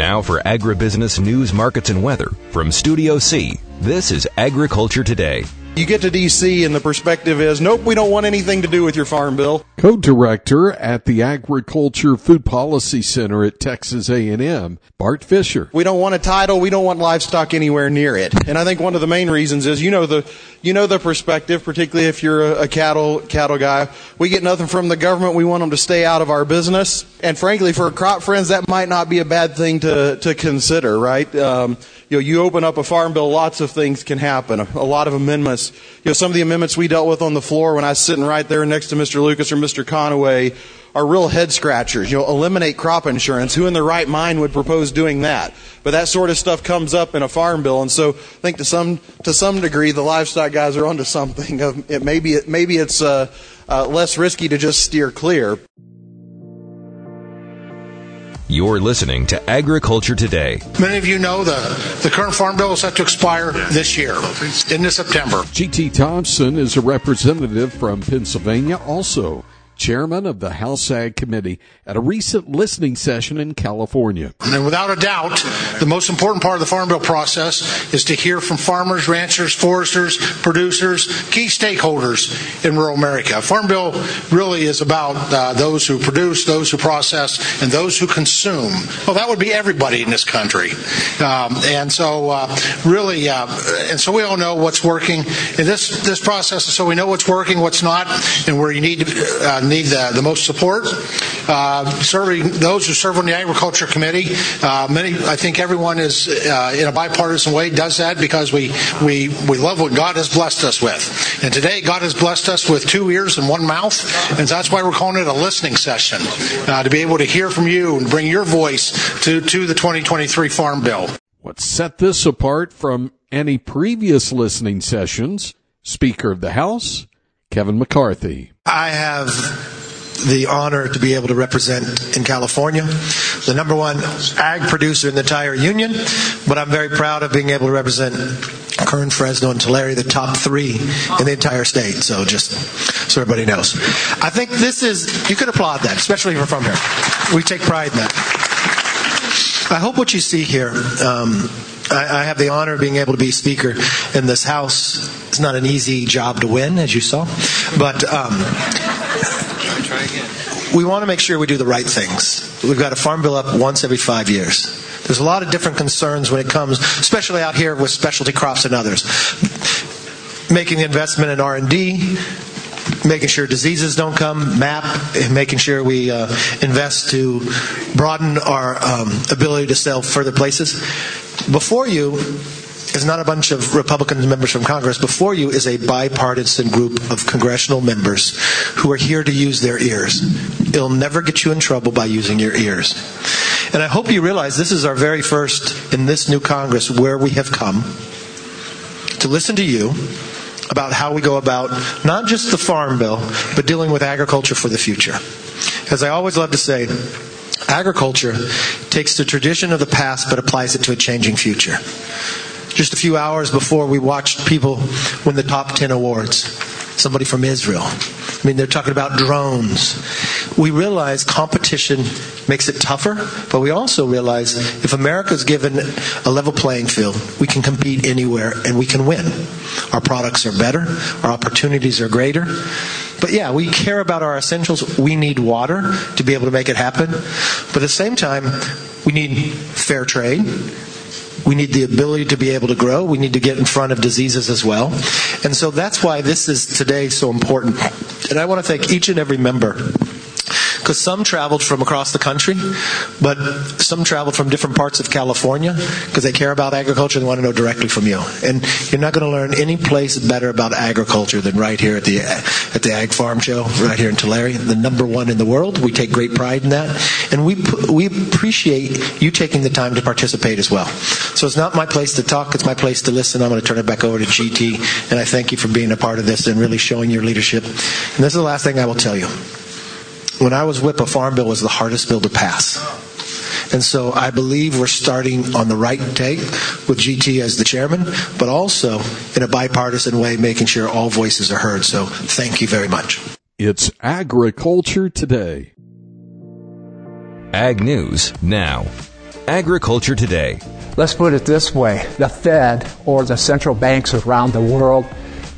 Now for agribusiness news, markets, and weather from Studio C, this is Agriculture Today. You get to DC and the perspective is, nope, we don't want anything to do with your farm bill. Co-director at the Agriculture Food Policy Center at Texas A&M, Bart Fischer. We don't want a title. We don't want livestock anywhere near it. And I think one of the main reasons is, you know the, you know the perspective, particularly if you're a, a cattle, cattle guy. We get nothing from the government. We want them to stay out of our business. And frankly, for crop friends, that might not be a bad thing to, to consider, right? Um, you know, you open up a farm bill, lots of things can happen. A, a lot of amendments. You know, some of the amendments we dealt with on the floor when I was sitting right there next to Mr. Lucas or Mr. Conaway are real head scratchers. You know, eliminate crop insurance. Who in their right mind would propose doing that? But that sort of stuff comes up in a farm bill, and so I think to some to some degree the livestock guys are onto something. Of it maybe it maybe it's uh, uh, less risky to just steer clear. You're listening to Agriculture Today. Many of you know the, the current farm bill is set to expire this year, into September. G.T. Thompson is a representative from Pennsylvania, also chairman of the House Ag Committee at a recent listening session in California. And without a doubt, the most important part of the Farm Bill process is to hear from farmers, ranchers, foresters, producers, key stakeholders in rural America. Farm Bill really is about uh, those who produce, those who process, and those who consume. Well, that would be everybody in this country. Um, and so, uh, really, uh, and so we all know what's working. And this this process is so we know what's working, what's not, and where you need to need the, the most support. Uh, serving those who serve on the Agriculture Committee, uh, many, I think everyone is uh, in a bipartisan way does that because we, we, we love what God has blessed us with. And today, God has blessed us with two ears and one mouth, and that's why we're calling it a listening session uh, to be able to hear from you and bring your voice to, to the 2023 Farm Bill. What set this apart from any previous listening sessions? Speaker of the House, Kevin McCarthy. I have the honor to be able to represent in California, the number one ag producer in the entire union, but I'm very proud of being able to represent Kern, Fresno, and Tulare, the top three in the entire state. So just so everybody knows. I think this is, you could applaud that, especially if you're from here. We take pride in that. I hope what you see here, um, I, I have the honor of being able to be speaker in this house. Not an easy job to win, as you saw, but um, we want to make sure we do the right things. We've got a farm bill up once every five years. There's a lot of different concerns when it comes, especially out here with specialty crops and others. Making the investment in R&D, making sure diseases don't come, MAP, and making sure we uh, invest to broaden our um, ability to sell further places. Before you is not a bunch of Republican members from Congress. Before you is a bipartisan group of congressional members who are here to use their ears. It'll never get you in trouble by using your ears. And I hope you realize this is our very first in this new Congress where we have come to listen to you about how we go about not just the farm bill, but dealing with agriculture for the future. As I always love to say, agriculture takes the tradition of the past but applies it to a changing future. Just a few hours before we watched people win the top 10 awards. Somebody from Israel. I mean, they're talking about drones. We realize competition makes it tougher, but we also realize if America is given a level playing field, we can compete anywhere and we can win. Our products are better, our opportunities are greater. But yeah, we care about our essentials. We need water to be able to make it happen. But at the same time, we need fair trade. We need the ability to be able to grow. We need to get in front of diseases as well. And so that's why this is today so important. And I want to thank each and every member because some traveled from across the country, but some traveled from different parts of California because they care about agriculture and want to know directly from you. And you're not going to learn any place better about agriculture than right here at the at the Ag Farm Show, right here in Tulare, the number one in the world. We take great pride in that, and we we appreciate you taking the time to participate as well. So it's not my place to talk; it's my place to listen. I'm going to turn it back over to GT, and I thank you for being a part of this and really showing your leadership. And this is the last thing I will tell you when I was whip, a farm bill was the hardest bill to pass. And so I believe we're starting on the right take with GT as the chairman, but also in a bipartisan way, making sure all voices are heard. So thank you very much. It's Agriculture Today. Ag News Now. Agriculture Today. Let's put it this way the Fed or the central banks around the world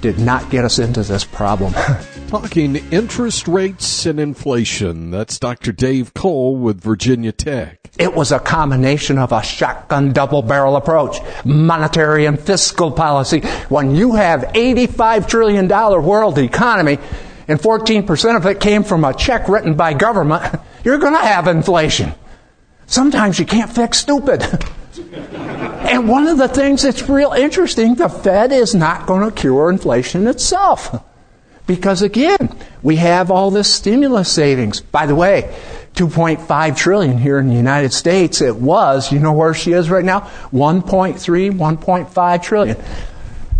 did not get us into this problem. Talking interest rates and inflation. That's Dr. Dave Kohl with Virginia Tech. It was a combination of a shotgun double barrel approach, monetary and fiscal policy. When you have $85 trillion world economy and 14% of it came from a check written by government, you're going to have inflation. Sometimes you can't fix stupid. and one of the things that's real interesting, the Fed is not going to cure inflation itself. Because again, we have all this stimulus savings. By the way, 2.5 trillion here in the United States. It was, you know where she is right now? 1.3, 1.5 trillion.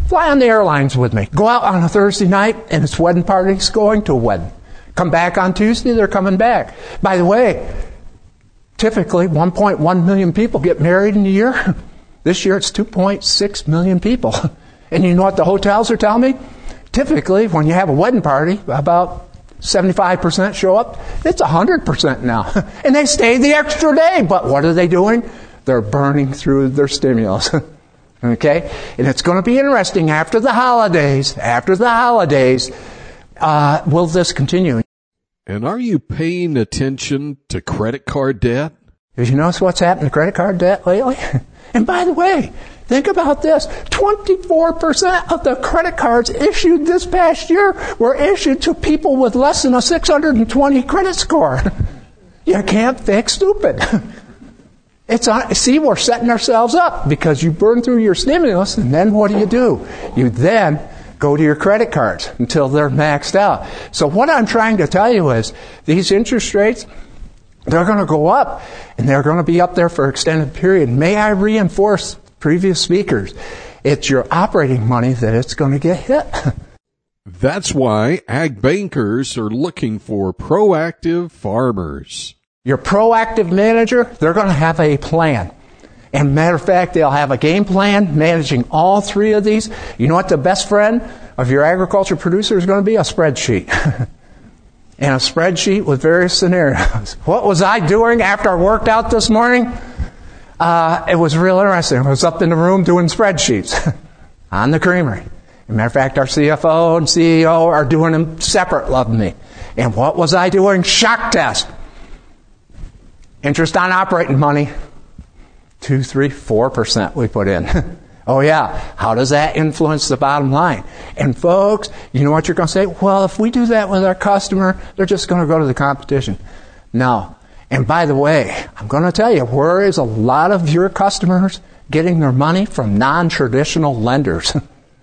Fly on the airlines with me. Go out on a Thursday night and it's wedding parties going to a wedding. Come back on Tuesday, they're coming back. By the way, typically 1.1 million people get married in a year. This year it's 2.6 million people. And you know what the hotels are telling me? Typically, when you have a wedding party, about 75% show up. It's 100% now. and they stay the extra day. But what are they doing? They're burning through their stimulus. okay? And it's going to be interesting after the holidays, after the holidays, uh, will this continue? And are you paying attention to credit card debt? Did you notice what's happened to credit card debt lately? and by the way, Think about this 24% of the credit cards issued this past year were issued to people with less than a 620 credit score. You can't fix stupid. It's on, see, we're setting ourselves up because you burn through your stimulus, and then what do you do? You then go to your credit cards until they're maxed out. So what I'm trying to tell you is these interest rates, they're going to go up, and they're going to be up there for an extended period. May I reinforce previous speakers. It's your operating money that it's going to get hit. That's why ag bankers are looking for proactive farmers. Your proactive manager, they're going to have a plan. And matter of fact, they'll have a game plan managing all three of these. You know what the best friend of your agriculture producer is going to be? A spreadsheet. and a spreadsheet with various scenarios. What was I doing after I worked out this morning? uh, it was real interesting. I was up in the room doing spreadsheets on the creamery. Matter of fact, our CFO and CEO are doing them separate of me. And what was I doing? Shock test. Interest on operating money. Two, three, four percent we put in. oh yeah. How does that influence the bottom line? And folks, you know what you're going to say? Well, if we do that with our customer, they're just going to go to the competition. No. And by the way, I'm going to tell you, where is a lot of your customers getting their money from non-traditional lenders?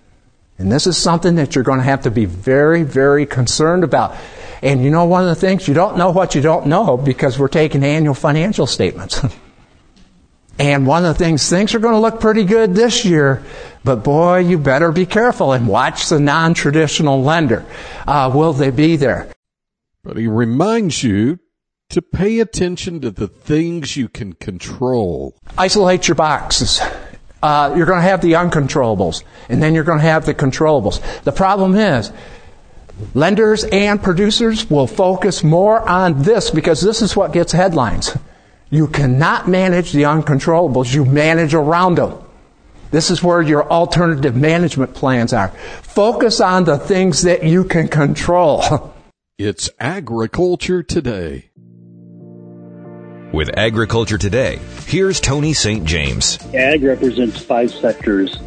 and this is something that you're going to have to be very, very concerned about. And you know one of the things, you don't know what you don't know because we're taking annual financial statements. and one of the things, things are going to look pretty good this year, but boy, you better be careful and watch the non-traditional lender. Uh, will they be there? But he reminds you to pay attention to the things you can control. Isolate your boxes. Uh, you're going to have the uncontrollables, and then you're going to have the controllables. The problem is, lenders and producers will focus more on this because this is what gets headlines. You cannot manage the uncontrollables, you manage around them. This is where your alternative management plans are. Focus on the things that you can control. It's agriculture today. With Agriculture Today, here's Tony St. James. Ag represents five sectors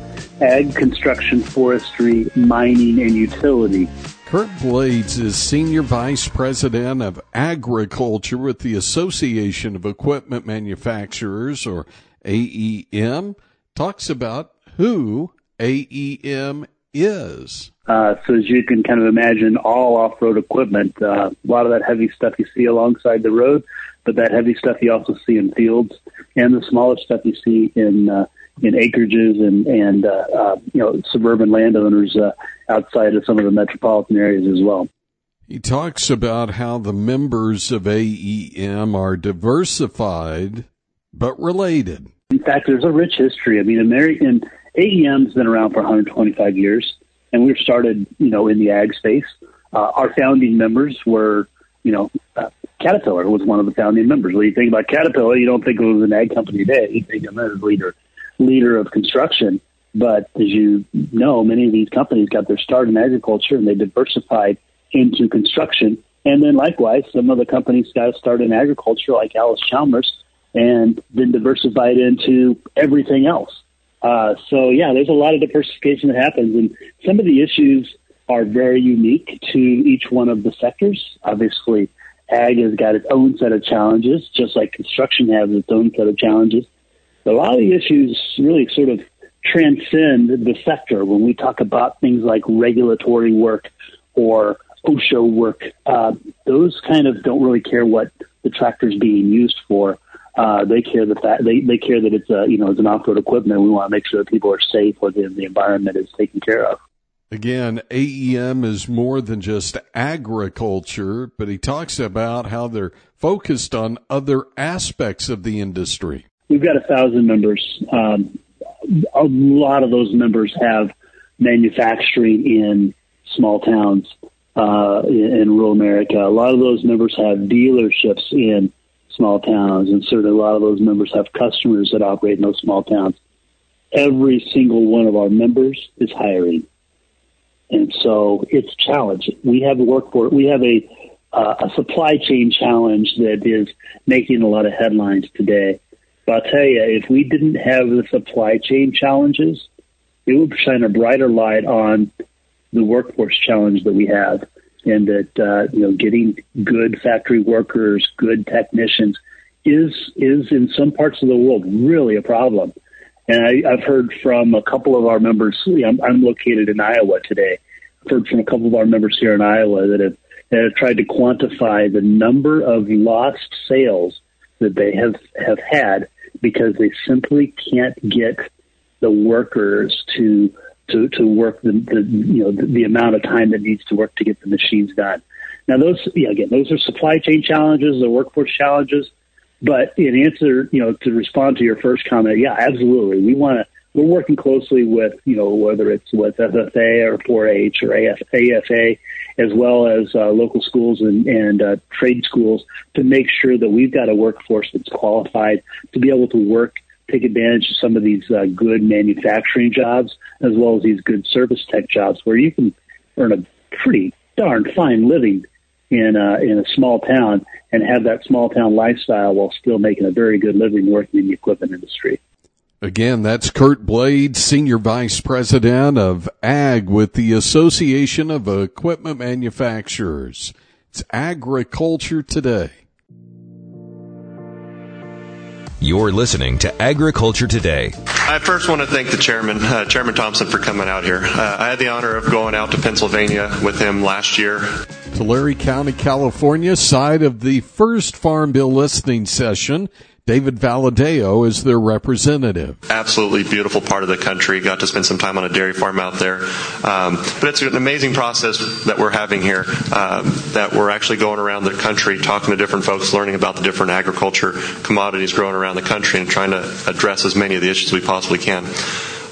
ag, construction, forestry, mining, and utility. Curt Blades is Senior Vice President of Agriculture with the Association of Equipment Manufacturers, or AEM. Talks about who AEM is. Uh, so as you can kind of imagine, all off-road equipment, uh, a lot of that heavy stuff you see alongside the road, but that heavy stuff you also see in fields, and the smaller stuff you see in uh, in acreages and and uh, uh, you know suburban landowners uh, outside of some of the metropolitan areas as well. He talks about how the members of AEM are diversified but related. In fact, there's a rich history. I mean, American AEM's been around for 125 years, and we've started, you know, in the ag space. Uh, our founding members were, you know, uh, Caterpillar was one of the founding members. When you think about Caterpillar, you don't think it was an ag company today. You think of them as a leader leader of construction. But as you know, many of these companies got their start in agriculture and they diversified into construction. And then likewise, some of the companies got a start in agriculture, like Allis-Chalmers, and then diversified into everything else. Uh, so yeah, there's a lot of diversification that happens, and some of the issues are very unique to each one of the sectors. Obviously, ag has got its own set of challenges, just like construction has its own set of challenges. A lot of the issues really sort of transcend the sector when we talk about things like regulatory work or OSHA work. Uh, those kind of don't really care what the tractor's being used for. Uh, they care that, that they, they care that it's a, you know, it's an off-road equipment. We want to make sure that people are safe or the, the environment is taken care of. Again, AEM is more than just agriculture, but he talks about how they're focused on other aspects of the industry. We've got a thousand members. Um, a lot of those members have manufacturing in small towns uh, in, in rural America. A lot of those members have dealerships in small towns, and certainly a lot of those members have customers that operate in those small towns. Every single one of our members is hiring, and so it's challenging. We have a workforce. We have a uh, a supply chain challenge that is making a lot of headlines today. But I'll tell you, if we didn't have the supply chain challenges, it would shine a brighter light on the workforce challenge that we have and that uh, you know getting good factory workers, good technicians is is in some parts of the world really a problem. And I, I've heard from a couple of our members. I'm, I'm located in Iowa today. I've heard from a couple of our members here in Iowa that have, that have tried to quantify the number of lost sales that they have have had because they simply can't get the workers to to, to work the, the you know the, the amount of time that needs to work to get the machines done. Now those yeah, again those are supply chain challenges, the workforce challenges. But in answer, you know, to respond to your first comment, yeah, absolutely. We want to. We're working closely with, you know, whether it's with FFA or 4-H or AF, AFA, as well as uh, local schools and, and uh, trade schools, to make sure that we've got a workforce that's qualified to be able to work take advantage of some of these uh, good manufacturing jobs as well as these good service tech jobs where you can earn a pretty darn fine living in a, in a small town and have that small town lifestyle while still making a very good living working in the equipment industry. Again, that's Curt Blade, Senior Vice President of Ag with the Association of Equipment Manufacturers. It's Agriculture Today. You're listening to Agriculture Today. I first want to thank the chairman, uh, Chairman Thompson, for coming out here. Uh, I had the honor of going out to Pennsylvania with him last year. Tulare County, California, side of the first Farm Bill listening session. David Valadao is their representative. Absolutely beautiful part of the country. Got to spend some time on a dairy farm out there. Um, but it's an amazing process that we're having here, uh, that we're actually going around the country talking to different folks, learning about the different agriculture commodities growing around the country and trying to address as many of the issues we possibly can.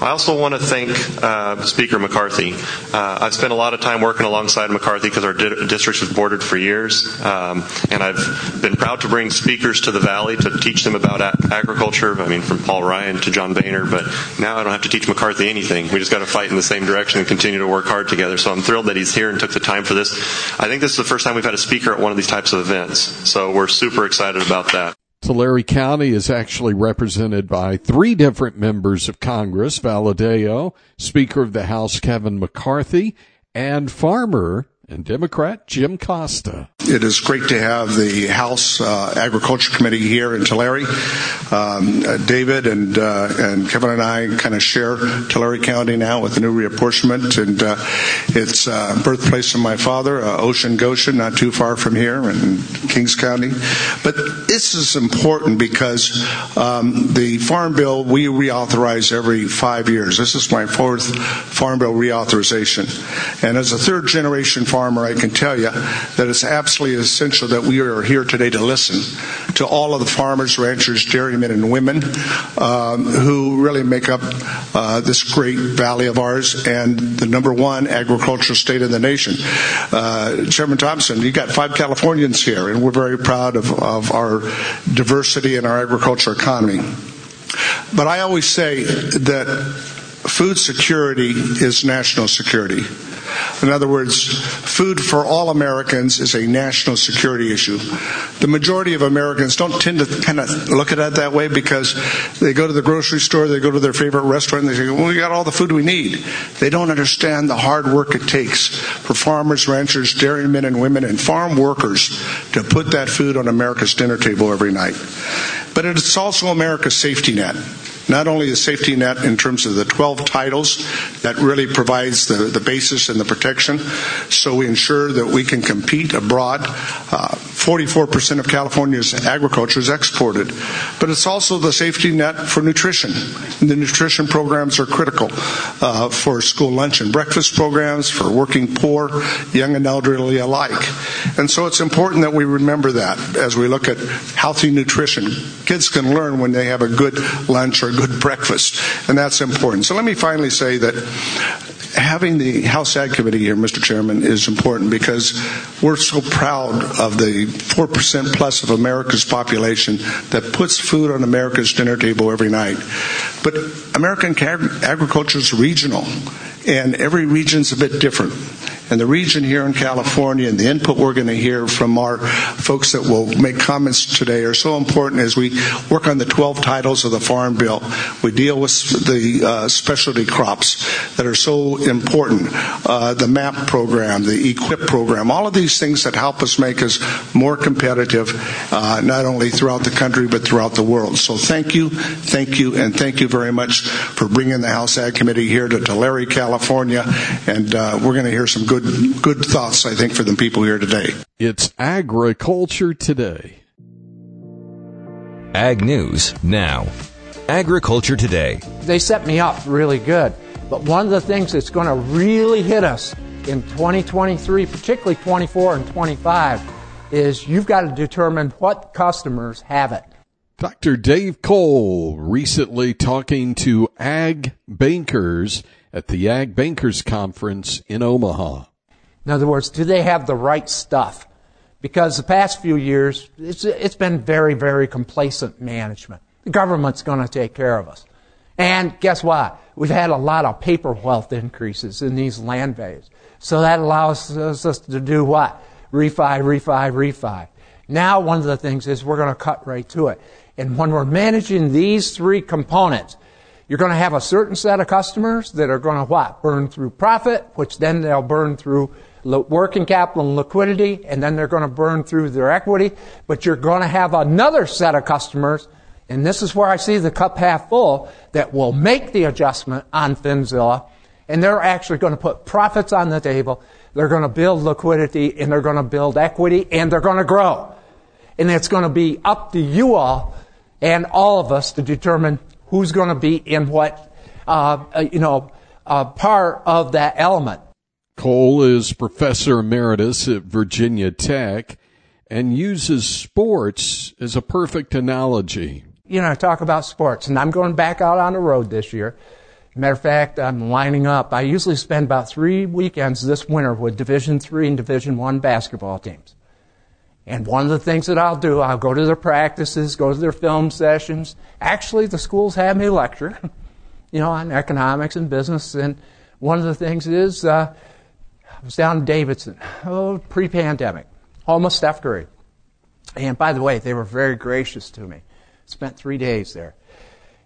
I also want to thank uh, Speaker McCarthy. Uh, I've spent a lot of time working alongside McCarthy because our di- district was bordered for years, um, and I've been proud to bring speakers to the Valley to teach them about a- agriculture. I mean, from Paul Ryan to John Boehner, but now I don't have to teach McCarthy anything. We just got to fight in the same direction and continue to work hard together. So I'm thrilled that he's here and took the time for this. I think this is the first time we've had a speaker at one of these types of events, so we're super excited about that. Tulare County is actually represented by three different members of Congress, Valadao, Speaker of the House Kevin McCarthy, and farmer and Democrat Jim Costa. It is great to have the House uh, Agriculture Committee here in Tulare. Um, uh, David and uh, and Kevin and I kind of share Tulare County now with the new reapportionment, and uh, it's uh, birthplace of my father, uh, Ocean Goshen, not too far from here in Kings County. But this is important because um, the Farm Bill we reauthorize every five years. This is my fourth Farm Bill reauthorization, and as a third generation farmer farmer, I can tell you that it's absolutely essential that we are here today to listen to all of the farmers, ranchers, dairymen, and women um, who really make up uh, this great valley of ours and the number one agricultural state in the nation. Uh, Chairman Thompson, you got five Californians here, and we're very proud of, of our diversity in our agriculture economy. But I always say that food security is national security. In other words, food for all Americans is a national security issue. The majority of Americans don't tend to kind of look at it that way because they go to the grocery store, they go to their favorite restaurant, and they say, well, we got all the food we need. They don't understand the hard work it takes for farmers, ranchers, dairymen and women, and farm workers to put that food on America's dinner table every night. But it's also America's safety net not only the safety net in terms of the 12 titles that really provides the, the basis and the protection so we ensure that we can compete abroad. Uh, 44% of California's agriculture is exported, but it's also the safety net for nutrition. The nutrition programs are critical uh, for school lunch and breakfast programs, for working poor, young and elderly alike. And so it's important that we remember that as we look at healthy nutrition. Kids can learn when they have a good lunch or a good breakfast, and that's important. So let me finally say that having the House Ag Committee here, Mr. Chairman, is important because we're so proud of the 4% plus of America's population that puts food on America's dinner table every night. But American agriculture is regional, and every region's a bit different and the region here in California and the input we're going to hear from our folks that will make comments today are so important as we work on the 12 titles of the Farm Bill. We deal with the uh, specialty crops that are so important, uh, the MAP program, the EQIP program, all of these things that help us make us more competitive, uh, not only throughout the country but throughout the world. So thank you, thank you, and thank you very much for bringing the House Ag Committee here to Tulare, California, and uh, we're going to hear some good good good thoughts, I think, for the people here today. It's agriculture today. Ag News now. Agriculture Today. They set me up really good. But one of the things that's going to really hit us in 2023, particularly 24 and 25, is you've got to determine what customers have it. Dr. Dave Kohl recently talking to ag bankers at the Ag Bankers Conference in Omaha. In other words, do they have the right stuff? Because the past few years, it's, it's been very, very complacent management. The government's going to take care of us. And guess what? We've had a lot of paper wealth increases in these land values. So that allows us to do what? Refi, refi, refi. Now one of the things is we're going to cut right to it. And when we're managing these three components, you're going to have a certain set of customers that are going to what? Burn through profit, which then they'll burn through working capital and liquidity, and then they're going to burn through their equity. But you're going to have another set of customers, and this is where I see the cup half full, that will make the adjustment on Finzilla, and they're actually going to put profits on the table. They're going to build liquidity, and they're going to build equity, and they're going to grow. And it's going to be up to you all and all of us to determine who's going to be in what, uh, uh you know, uh, part of that element. Kohl is professor emeritus at Virginia Tech and uses sports as a perfect analogy. You know, I talk about sports, and I'm going back out on the road this year. Matter of fact, I'm lining up. I usually spend about three weekends this winter with Division Three and Division One basketball teams. And one of the things that I'll do, I'll go to their practices, go to their film sessions. Actually, the schools have me lecture, you know, on economics and business. And one of the things is uh, I was down in Davidson, oh, pre-pandemic, almost Steph Curry. And by the way, they were very gracious to me. Spent three days there.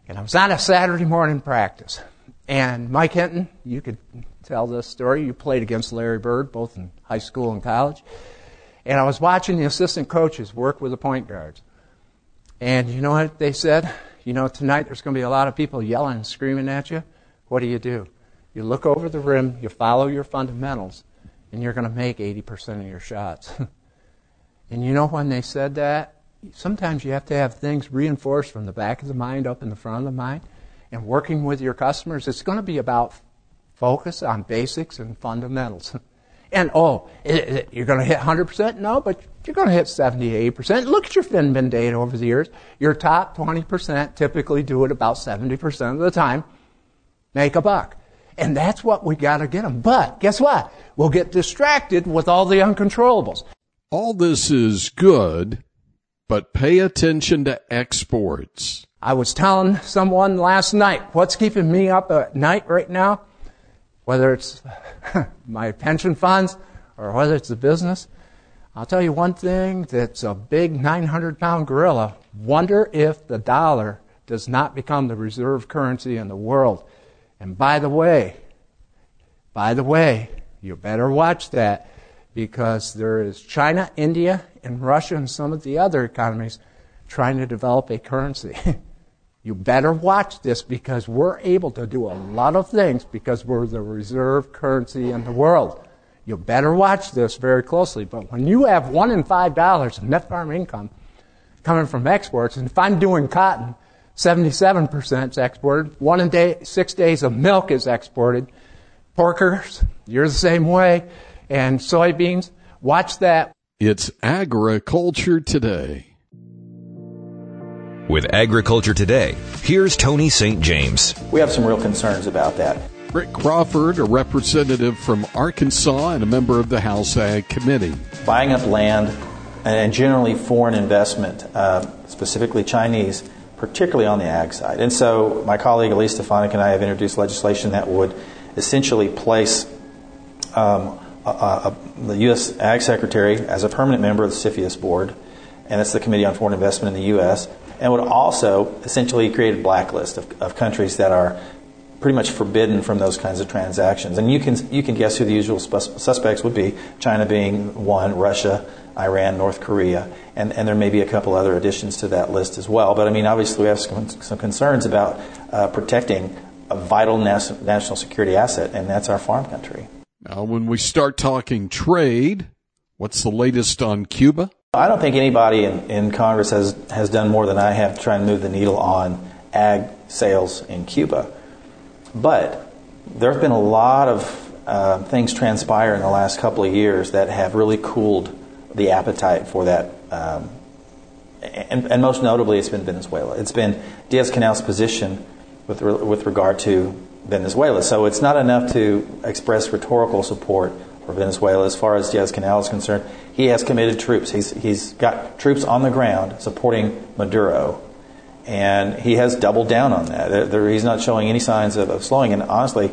And I was on a Saturday morning practice. And Mike Hinton, you could tell this story. You played against Larry Bird, both in high school and college. And I was watching the assistant coaches work with the point guards. And you know what they said? You know, tonight there's going to be a lot of people yelling and screaming at you. What do you do? You look over the rim, you follow your fundamentals, and you're going to make 80% of your shots. and you know when they said that? Sometimes you have to have things reinforced from the back of the mind up in the front of the mind. And working with your customers, it's going to be about focus on basics and fundamentals. And oh, it, it, you're going to hit 100%? No, but you're going to hit 70 80%. Look at your FinBin data over the years. Your top 20% typically do it about 70% of the time, make a buck. And that's what we got to get them. But guess what? We'll get distracted with all the uncontrollables. All this is good, but pay attention to exports. I was telling someone last night what's keeping me up at night right now, whether it's my pension funds or whether it's the business. I'll tell you one thing that's a big 900 pound gorilla. Wonder if the dollar does not become the reserve currency in the world. And by the way, by the way, you better watch that because there is China, India, and Russia and some of the other economies trying to develop a currency. you better watch this because we're able to do a lot of things because we're the reserve currency in the world. You better watch this very closely. But when you have one in five dollars of net farm income coming from exports, and if I'm doing cotton, 77% is exported. One in day, six days of milk is exported. Porkers, you're the same way. And soybeans, watch that. It's agriculture today. With Agriculture Today, here's Tony St. James. We have some real concerns about that. Rick Crawford, a representative from Arkansas and a member of the House Ag Committee. Buying up land and generally foreign investment, uh, specifically Chinese, particularly on the ag side. And so my colleague Elise Stefanik and I have introduced legislation that would essentially place um, a, a, the U.S. Ag Secretary as a permanent member of the CFIUS board, and that's the Committee on Foreign Investment in the U.S., and would also essentially create a blacklist of, of countries that are pretty much forbidden from those kinds of transactions. And you can you can guess who the usual suspects would be: China being one, Russia, Iran, North Korea, and, and there may be a couple other additions to that list as well. But I mean, obviously, we have some, some concerns about uh, protecting a vital nas- national security asset, and that's our farm country. Now, when we start talking trade, what's the latest on Cuba? I don't think anybody in, in Congress has, has done more than I have to try and move the needle on ag sales in Cuba. But there have been a lot of uh, things transpire in the last couple of years that have really cooled the appetite for that. Um, and, and, most notably, it's been Venezuela. It's been Diaz Canel's position with, re- with regard to Venezuela. So it's not enough to express rhetorical support for Venezuela as far as Diaz Canel is concerned. He has committed troops. He's, he's got troops on the ground supporting Maduro. And he has doubled down on that. There, there, he's not showing any signs of, of, slowing. And honestly,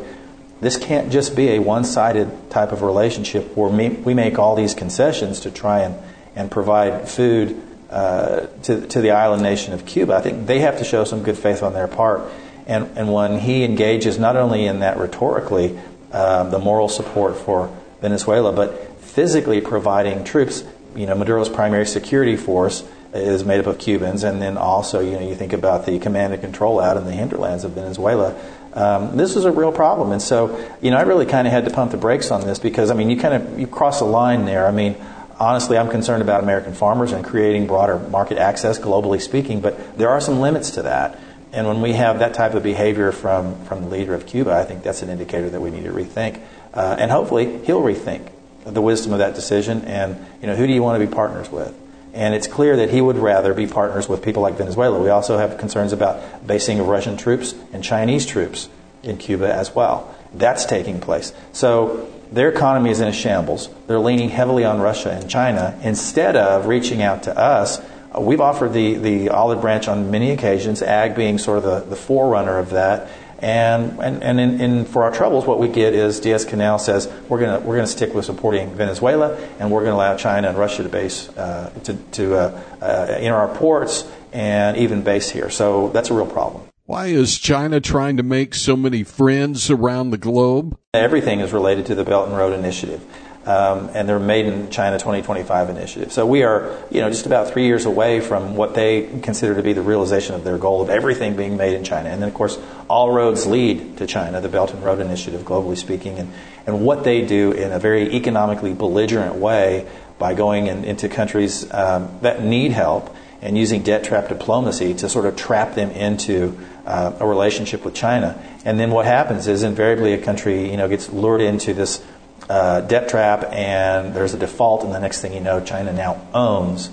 this can't just be a one sided type of relationship where we, make all these concessions to try and, and provide food uh, to, to the island nation of Cuba. I think they have to show some good faith on their part and, and when he engages not only in that rhetorically, um, the moral support for Venezuela, but physically providing troops, you know, Maduro's primary security force is made up of Cubans, and then also, you know, you think about the command and control out in the hinterlands of Venezuela. Um, this is a real problem, and so, you know, I really kind of had to pump the brakes on this because, I mean, you kind of you cross a line there. I mean, honestly, I'm concerned about American farmers and creating broader market access, globally speaking, but there are some limits to that. And when we have that type of behavior from, from the leader of Cuba, I think that's an indicator that we need to rethink. Uh, and hopefully, he'll rethink the wisdom of that decision and, you know, who do you want to be partners with? And it's clear that he would rather be partners with people like Venezuela. We also have concerns about basing of Russian troops and Chinese troops in Cuba as well. That's taking place. So their economy is in a shambles. They're leaning heavily on Russia and China instead of reaching out to us we've offered the, the olive branch on many occasions, ag being sort of the, the forerunner of that. And, and, and in, in, for our troubles, what we get is Diaz Canel says we're going we're gonna stick with supporting Venezuela and we're going to allow China and Russia to base, uh, to, to uh, uh, enter our ports and even base here. So that's a real problem. Why is China trying to make so many friends around the globe? Everything is related to the Belt and Road Initiative um, and their Made in China 2025 initiative. So we are, you know, just about three years away from what they consider to be the realization of their goal of everything being made in China. And then, of course, all roads lead to China, the Belt and Road Initiative, globally speaking, and, and what they do in a very economically belligerent way by going in, into countries um, that need help and using debt trap diplomacy to sort of trap them into uh, a relationship with China. And then what happens is invariably a country, you know, gets lured into this uh, debt trap, and there's a default, and the next thing you know, China now owns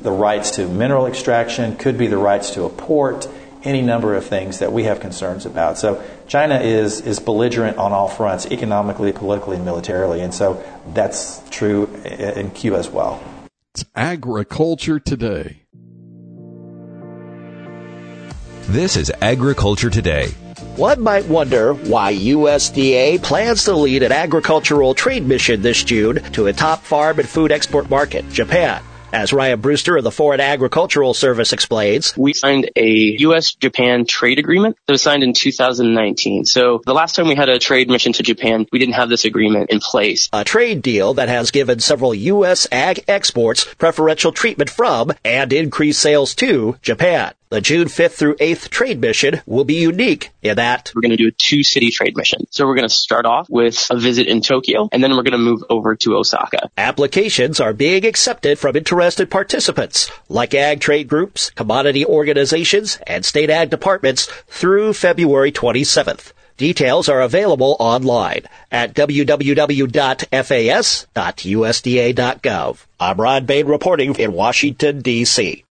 the rights to mineral extraction, could be the rights to a port, any number of things that we have concerns about. So China is is belligerent on all fronts, economically, politically, and militarily, and so that's true in Cuba as well. It's agriculture today. This is Agriculture Today. One might wonder why USDA plans to lead an agricultural trade mission this June to a top farm and food export market, Japan. As Ryan Brewster of the Foreign Agricultural Service explains, we signed a U.S. Japan trade agreement that was signed in 2019. So the last time we had a trade mission to Japan, we didn't have this agreement in place. A trade deal that has given several U.S. ag exports preferential treatment from and increased sales to Japan. The June 5th through 8th trade mission will be unique in that we're going to do a two city trade mission. So we're going to start off with a visit in Tokyo and then we're going to move over to Osaka. Applications are being accepted from interested participants like ag trade groups, commodity organizations, and state ag departments through February 27th. Details are available online at www.fas.usda.gov. I'm Rod Bain reporting in Washington, D.C.